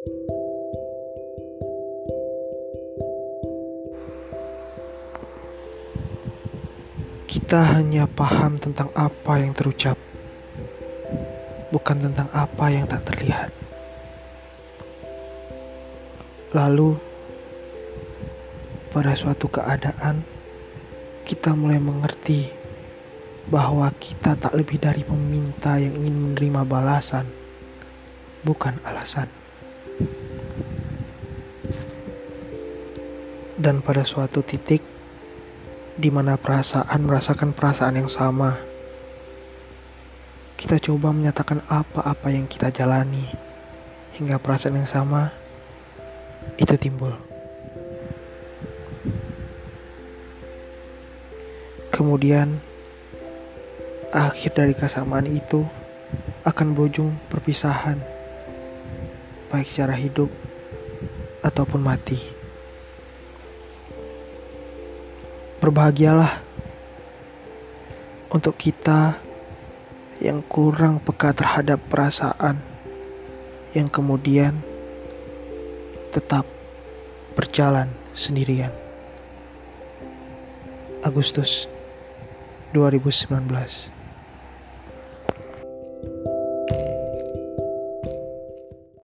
Kita hanya paham tentang apa yang terucap, bukan tentang apa yang tak terlihat. Lalu, pada suatu keadaan, kita mulai mengerti bahwa kita tak lebih dari peminta yang ingin menerima balasan, bukan alasan. Dan pada suatu titik, di mana perasaan merasakan perasaan yang sama. Kita coba menyatakan apa-apa yang kita jalani, hingga perasaan yang sama itu timbul. Kemudian, akhir dari kesamaan itu akan berujung perpisahan, baik secara hidup ataupun mati. Berbahagialah untuk kita yang kurang peka terhadap perasaan yang kemudian tetap berjalan sendirian. Agustus 2019